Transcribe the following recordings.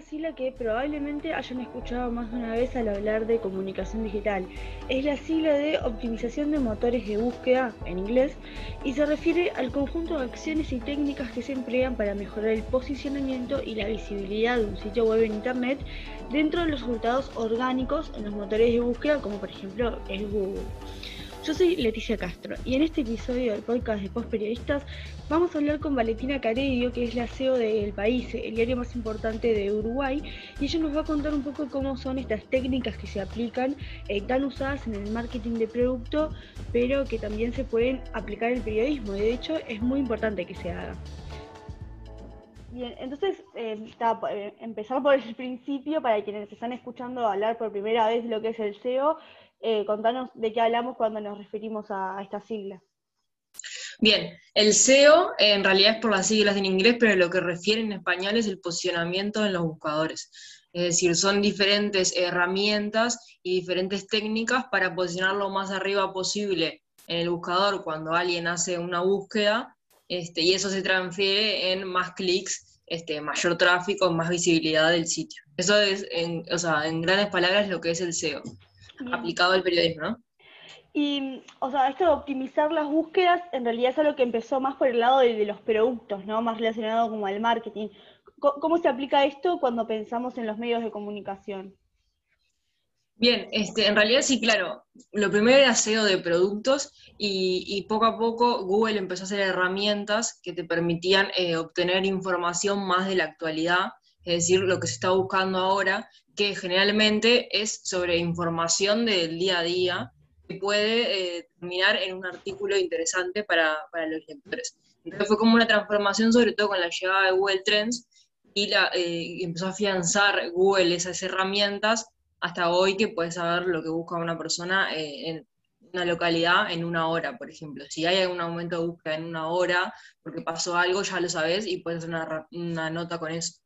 sigla que probablemente hayan escuchado más de una vez al hablar de comunicación digital. Es la sigla de optimización de motores de búsqueda en inglés y se refiere al conjunto de acciones y técnicas que se emplean para mejorar el posicionamiento y la visibilidad de un sitio web en Internet dentro de los resultados orgánicos en los motores de búsqueda como por ejemplo el Google. Yo soy Leticia Castro y en este episodio del podcast de Post Periodistas vamos a hablar con Valentina Caredio, que es la CEO del País, el diario más importante de Uruguay, y ella nos va a contar un poco cómo son estas técnicas que se aplican, eh, tan usadas en el marketing de producto, pero que también se pueden aplicar en el periodismo. Y de hecho es muy importante que se haga. Bien, entonces, eh, eh, empezar por el principio, para quienes están escuchando hablar por primera vez de lo que es el SEO, eh, contanos de qué hablamos cuando nos referimos a, esta sigla. Bien, el SEO en realidad es por las siglas en inglés, pero lo que refiere en español es el posicionamiento en los buscadores. Es decir, son diferentes herramientas y diferentes técnicas para posicionar lo más arriba posible en el buscador cuando alguien hace una búsqueda, este, y eso se transfiere en más clics, este, mayor tráfico, más visibilidad del sitio. Eso es, o sea, en grandes palabras, lo que es el SEO aplicado al periodismo, ¿no? Y, o sea, esto de optimizar las búsquedas en realidad es algo que empezó más por el lado de, los productos, ¿no? Más relacionado como al marketing. ¿Cómo, se aplica esto cuando pensamos en los medios de comunicación? Bien, este, en realidad sí, claro. Lo primero era SEO de productos y, poco a poco Google empezó a hacer herramientas que te permitían eh, obtener información más de la actualidad, es decir, lo que se está buscando ahora, que generalmente es sobre información del día a día que puede eh, terminar en un artículo interesante para, los lectores. Entonces fue como una transformación, sobre todo con la llegada de Google Trends, y, la, eh, empezó a afianzar Google esas herramientas hasta hoy que puedes saber lo que busca una persona eh, en una localidad en una hora, por ejemplo. Si hay algún aumento de búsqueda en una hora porque pasó algo, ya lo sabes y puedes hacer una, una nota con eso.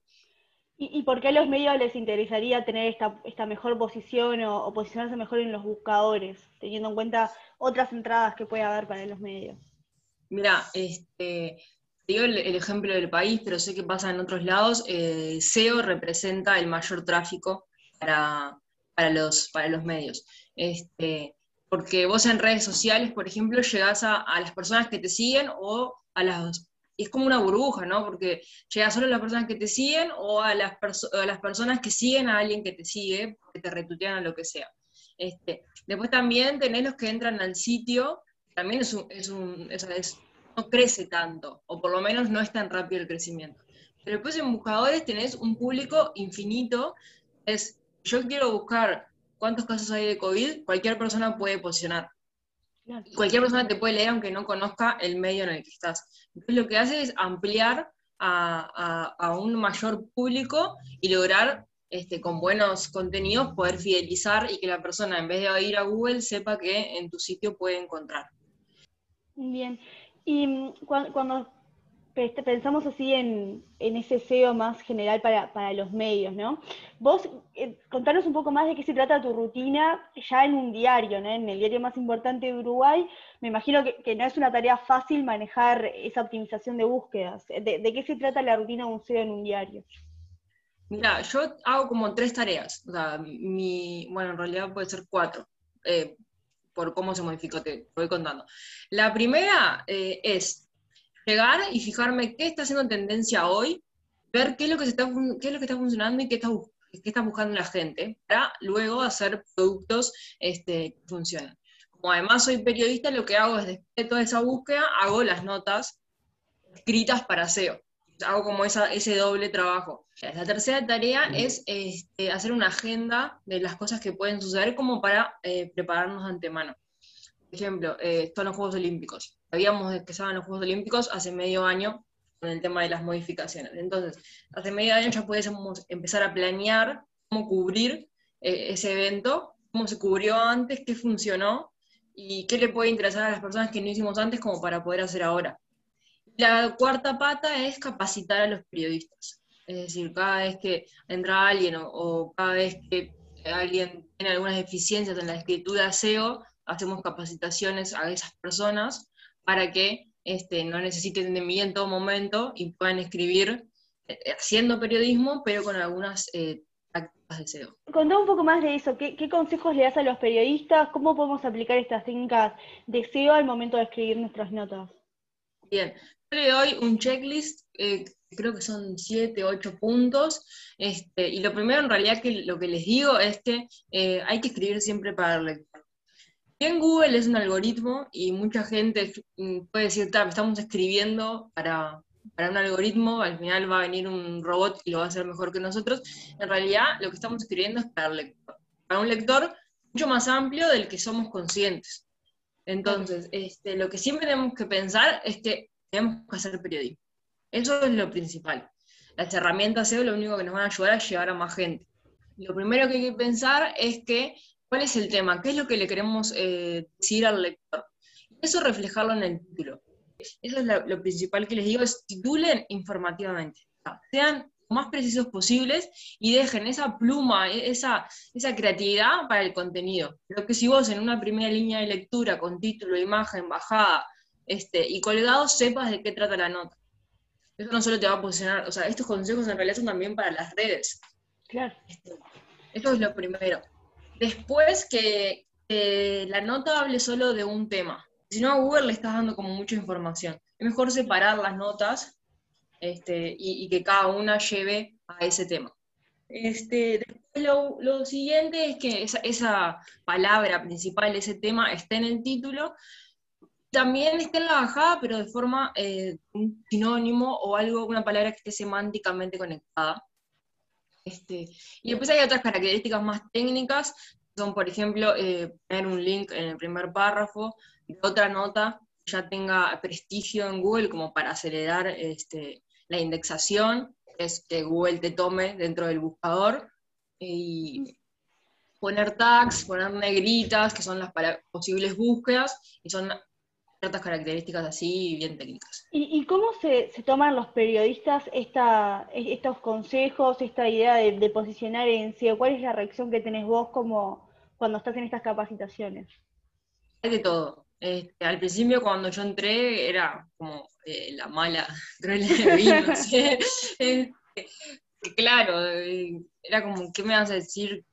¿Y, por qué a los medios les interesaría tener esta, esta mejor posición o, posicionarse mejor en los buscadores, teniendo en cuenta otras entradas que puede haber para los medios? Mira, este, digo el, ejemplo del país, pero sé que pasa en otros lados. Eh, SEO representa el mayor tráfico para, los, para los medios. Este, porque vos en redes sociales, por ejemplo, llegás a, a las personas que te siguen o a las es como una burbuja, ¿no? Porque llega solo a las personas que te siguen o a las, personas que siguen a alguien que te sigue, que te retuitean o lo que sea. Este, después también tenés los que entran al sitio, también es un, es un es, no crece tanto, o por lo menos no es tan rápido el crecimiento. Pero después en buscadores tenés un público infinito, es, yo quiero buscar cuántos casos hay de COVID, cualquier persona puede posicionar. Cualquier persona te puede leer aunque no conozca el medio en el que estás. Entonces lo que hace es ampliar a, un mayor público y lograr este, con buenos contenidos poder fidelizar y que la persona en vez de ir a Google sepa que en tu sitio puede encontrar. Bien, y mm, cuando, pensamos así en, ese SEO más general para, los medios, ¿no? Vos, eh, contanos un poco más de qué se trata tu rutina ya en un diario, ¿no? En el diario más importante de Uruguay. Me imagino que, no es una tarea fácil manejar esa optimización de búsquedas. ¿De, qué se trata la rutina de un SEO en un diario? Mira, yo hago como tres tareas. O sea, mi, bueno, en realidad puede ser cuatro. Eh, por cómo se modificó, te voy contando. La primera eh, es llegar y fijarme qué está haciendo tendencia hoy, ver qué es lo que, está, qué es lo que está funcionando y qué está, qué está buscando la gente, para luego hacer productos este, que funcionen. Como además soy periodista, lo que hago es, después de toda esa búsqueda, hago las notas escritas para SEO. Hago como esa, ese doble trabajo. La tercera tarea es este, hacer una agenda de las cosas que pueden suceder como para eh, prepararnos de antemano. Ejemplo, eh, están los Juegos Olímpicos habíamos empezado en los Juegos Olímpicos hace medio año con el tema de las modificaciones. Entonces, hace medio año ya podemos empezar a planear cómo cubrir eh, ese evento, cómo se cubrió antes, qué funcionó y qué le puede interesar a las personas que no hicimos antes como para poder hacer ahora. La cuarta pata es capacitar a los periodistas. Es decir, cada vez que entra alguien o, o cada vez que alguien tiene algunas deficiencias en la escritura SEO, hacemos capacitaciones a esas personas para que este, no necesiten de mí en todo momento y puedan escribir haciendo periodismo, pero con algunas tácticas de SEO. Contame un poco más de eso. ¿Qué, consejos le das a los periodistas? ¿Cómo podemos aplicar estas técnicas de SEO al momento de escribir nuestras notas? Bien, yo le doy un checklist, creo que son siete, ocho puntos, este, y lo primero en realidad que lo que les digo es que hay que escribir siempre para el lector. En Google es un algoritmo y mucha gente mm, puede decir, estamos escribiendo para, un algoritmo, al final va a venir un robot y lo va a hacer mejor que nosotros. En realidad, lo que estamos escribiendo es para, lector, para un lector mucho más amplio del que somos conscientes. Entonces, este, lo que siempre tenemos que pensar es que tenemos que hacer periodismo. Eso es lo principal. Las herramientas SEO lo único que nos van a ayudar a llegar a más gente. Lo primero que hay que pensar es que ¿Cuál es el tema? ¿Qué es lo que le queremos eh, decir al lector? Eso reflejarlo en el título. Eso es lo, principal que les digo, es titulen informativamente. Sean lo más precisos posibles y dejen esa pluma, e, esa, esa creatividad para el contenido. Pero que si vos en una primera línea de lectura con título, imagen, bajada este, y colgado sepas de qué trata la nota. Eso no solo te va a posicionar, o sea, estos consejos en realidad son también para las redes. Claro. Esto, esto es lo primero. Después que la nota hable solo de un tema. Si no, a Google le estás dando como mucha información. Es mejor separar las notas este, y, que cada una lleve a ese tema. Este, lo, siguiente es que esa, palabra principal, ese tema, esté en el título. También esté en la bajada, pero de forma eh, un sinónimo o algo, una palabra que esté semánticamente conectada. Este, y después hay otras características más técnicas, son por ejemplo eh, poner un link en el primer párrafo de otra nota que ya tenga prestigio en Google como para acelerar este, la indexación, es que Google te tome dentro del buscador y poner tags, poner negritas, que son las posibles búsquedas, y son ciertas características así bien técnicas. ¿Y, cómo se, toman los periodistas esta, estos consejos, esta idea de, posicionar en SEO? ¿Cuál es la reacción que tenés vos como cuando estás en estas capacitaciones? Hay de todo. Este, al principio cuando yo entré era como eh, la mala de sé. Este, claro, eh, era como, ¿qué me vas a decir?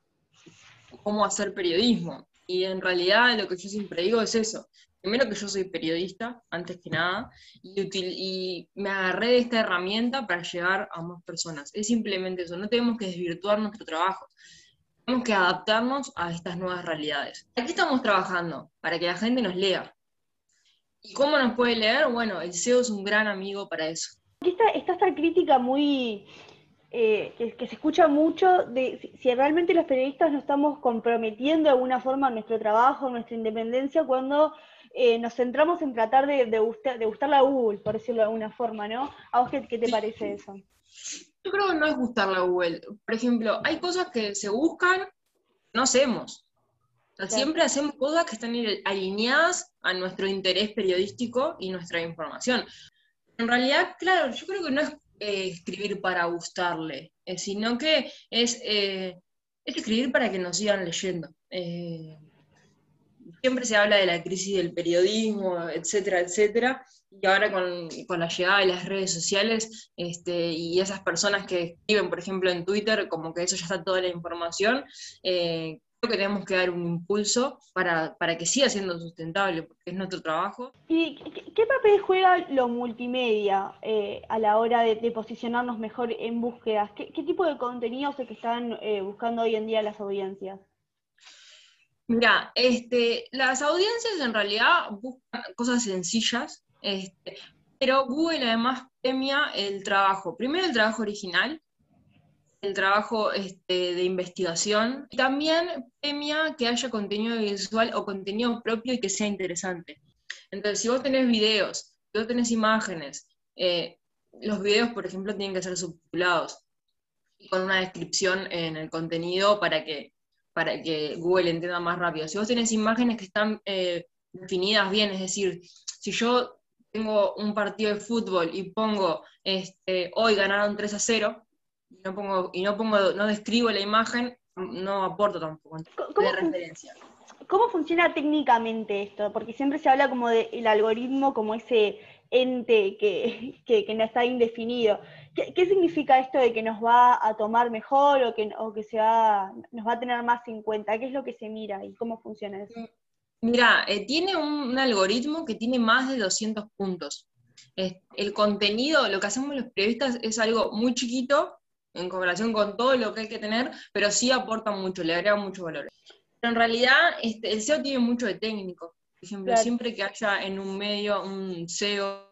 ¿Cómo hacer periodismo? Y en realidad lo que yo siempre digo es eso, primero que yo soy periodista, antes que nada, y, me agarré de esta herramienta para llegar a más personas. Es simplemente eso, no tenemos que desvirtuar nuestro trabajo, tenemos que adaptarnos a estas nuevas realidades. Aquí estamos trabajando para que la gente nos lea. ¿Y cómo nos puede leer? Bueno, el SEO es un gran amigo para eso. Está, está esta crítica muy eh, que, se escucha mucho de si, realmente los periodistas nos estamos comprometiendo de alguna forma nuestro trabajo, nuestra independencia, cuando eh, nos centramos en tratar de, de, gustar, de gustarle a Google, por decirlo de alguna forma, ¿no? ¿A vos qué, te parece eso? Yo creo que no es gustarle a Google. Por ejemplo, hay cosas que se buscan, no hacemos. Siempre hacemos cosas que están alineadas a nuestro interés periodístico y nuestra información. En realidad, claro, yo creo que no es eh, escribir para gustarle, eh, sino que es, es, escribir para que nos sigan leyendo siempre se habla de la crisis del periodismo, etcétera, etcétera, y ahora con, la llegada de las redes sociales este, y esas personas que escriben, por ejemplo, en Twitter, como que eso ya está toda la información, eh, creo que tenemos que dar un impulso para, que siga siendo sustentable, porque es nuestro trabajo. ¿Y qué, papel juega lo multimedia eh, a la hora de, posicionarnos mejor en búsquedas? ¿Qué, tipo de contenidos es que están eh, buscando hoy en día las audiencias? Mira, este, las audiencias en realidad buscan cosas sencillas, este, pero Google además premia el trabajo, primero el trabajo original, el trabajo este, de investigación, y también premia que haya contenido visual o contenido propio y que sea interesante. Entonces, si vos tenés videos, si vos tenés imágenes, eh, los videos, por ejemplo, tienen que ser subtitulados con una descripción en el contenido para que para que Google entienda más rápido. Si vos tenés imágenes que están eh, definidas bien, es decir, si yo tengo un partido de fútbol y pongo este, hoy ganaron 3 a 0, y no pongo, y no pongo, no describo la imagen, no aporto tampoco de referencia. ¿Cómo funciona técnicamente esto? Porque siempre se habla como del algoritmo, como ese ente que, que, no está indefinido. ¿Qué, significa esto de que nos va a tomar mejor o que, o que se va, nos va a tener más en cuenta? ¿Qué es lo que se mira y cómo funciona eso? Mira, eh, tiene un, algoritmo que tiene más de 200 puntos. el contenido, lo que hacemos los periodistas es algo muy chiquito en comparación con todo lo que hay que tener, pero sí aporta mucho, le agrega mucho valor. Pero en realidad este, el SEO tiene mucho de técnico. Por ejemplo, siempre que haya en un medio un SEO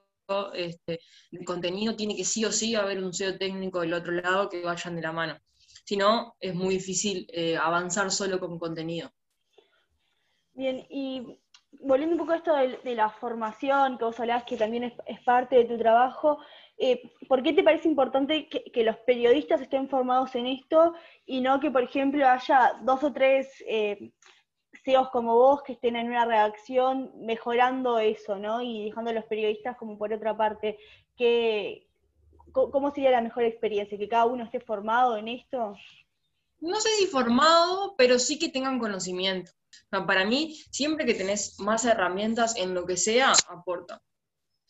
este, de contenido, tiene que sí o sí haber un SEO técnico del otro lado que vayan de la mano. Si no, es muy difícil eh, avanzar solo con contenido. Bien, y volviendo un poco a esto de, la formación, que vos hablabas que también es, parte de tu trabajo, eh, ¿por qué te parece importante que, los periodistas estén formados en esto y no que, por ejemplo, haya dos o tres eh, CEOs como vos que estén en una redacción mejorando eso, ¿no? Y dejando a los periodistas como por otra parte, ¿cómo sería la mejor experiencia? ¿Que cada uno esté formado en esto? No sé si formado, pero sí que tengan conocimiento. para mí, siempre que tenés más herramientas en lo que sea, aporta.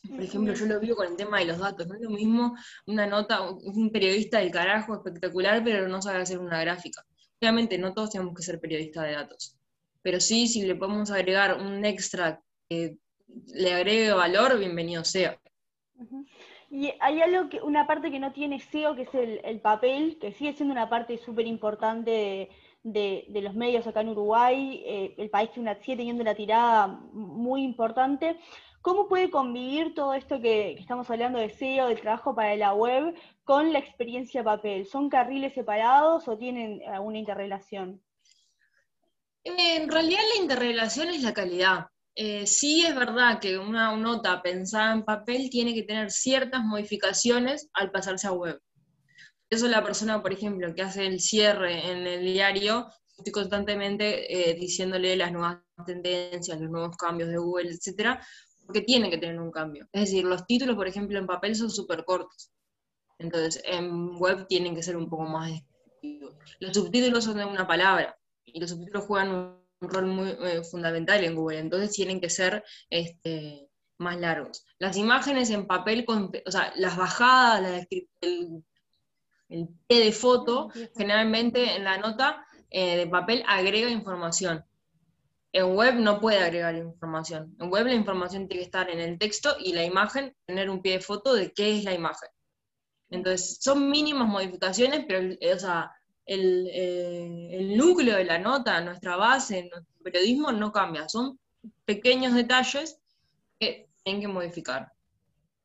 Por ejemplo, yo lo vivo con el tema de los datos. No es lo mismo una nota, un periodista del carajo espectacular, pero no sabe hacer una gráfica. Obviamente, no todos tenemos que ser periodistas de datos pero sí, si le podemos agregar un extra que le agregue valor, bienvenido sea. Y hay algo que, una parte que no tiene SEO, que es el, papel, que sigue siendo una parte súper importante de, los medios acá en Uruguay, eh, el país que una, sigue teniendo una tirada muy importante. ¿Cómo puede convivir todo esto que, que, estamos hablando de SEO, de trabajo para la web, con la experiencia papel? ¿Son carriles separados o tienen alguna interrelación? En realidad la interrelación es la calidad. Eh, sí es verdad que una nota pensada en papel tiene que tener ciertas modificaciones al pasarse a web. Eso la persona, por ejemplo, que hace el cierre en el diario, estoy constantemente eh, diciéndole las nuevas tendencias, los nuevos cambios de Google, etcétera, porque tiene que tener un cambio. Es decir, los títulos, por ejemplo, en papel son súper cortos. Entonces, en web tienen que ser un poco más descriptivos. Los subtítulos son de una palabra y los subtítulos juegan un, rol muy eh, fundamental en Google, entonces tienen que ser este, más largos. Las imágenes en papel, o sea, las bajadas, el, el pie de foto, generalmente en la nota eh, de papel agrega información. En web no puede agregar información. En web la información tiene que estar en el texto y la imagen tener un pie de foto de qué es la imagen. Entonces, son mínimas modificaciones, pero o sea, eh, el, núcleo de la nota, nuestra base, nuestro periodismo no cambia, son pequeños detalles que tienen que modificar.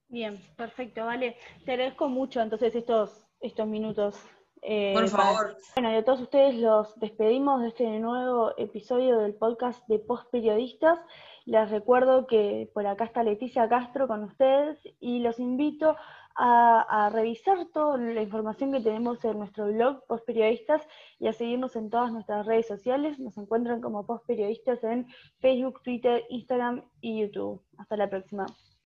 Bien, perfecto, vale. Te agradezco mucho entonces estos, estos minutos. Eh, por favor. Bueno, y a todos ustedes los despedimos de este nuevo episodio del podcast de Post Periodistas. Les recuerdo que por acá está Leticia Castro con ustedes y los invito a, revisar toda la información que tenemos en nuestro blog Post Periodistas y a seguirnos en todas nuestras redes sociales. Nos encuentran como Post Periodistas en Facebook, Twitter, Instagram y YouTube. Hasta la próxima.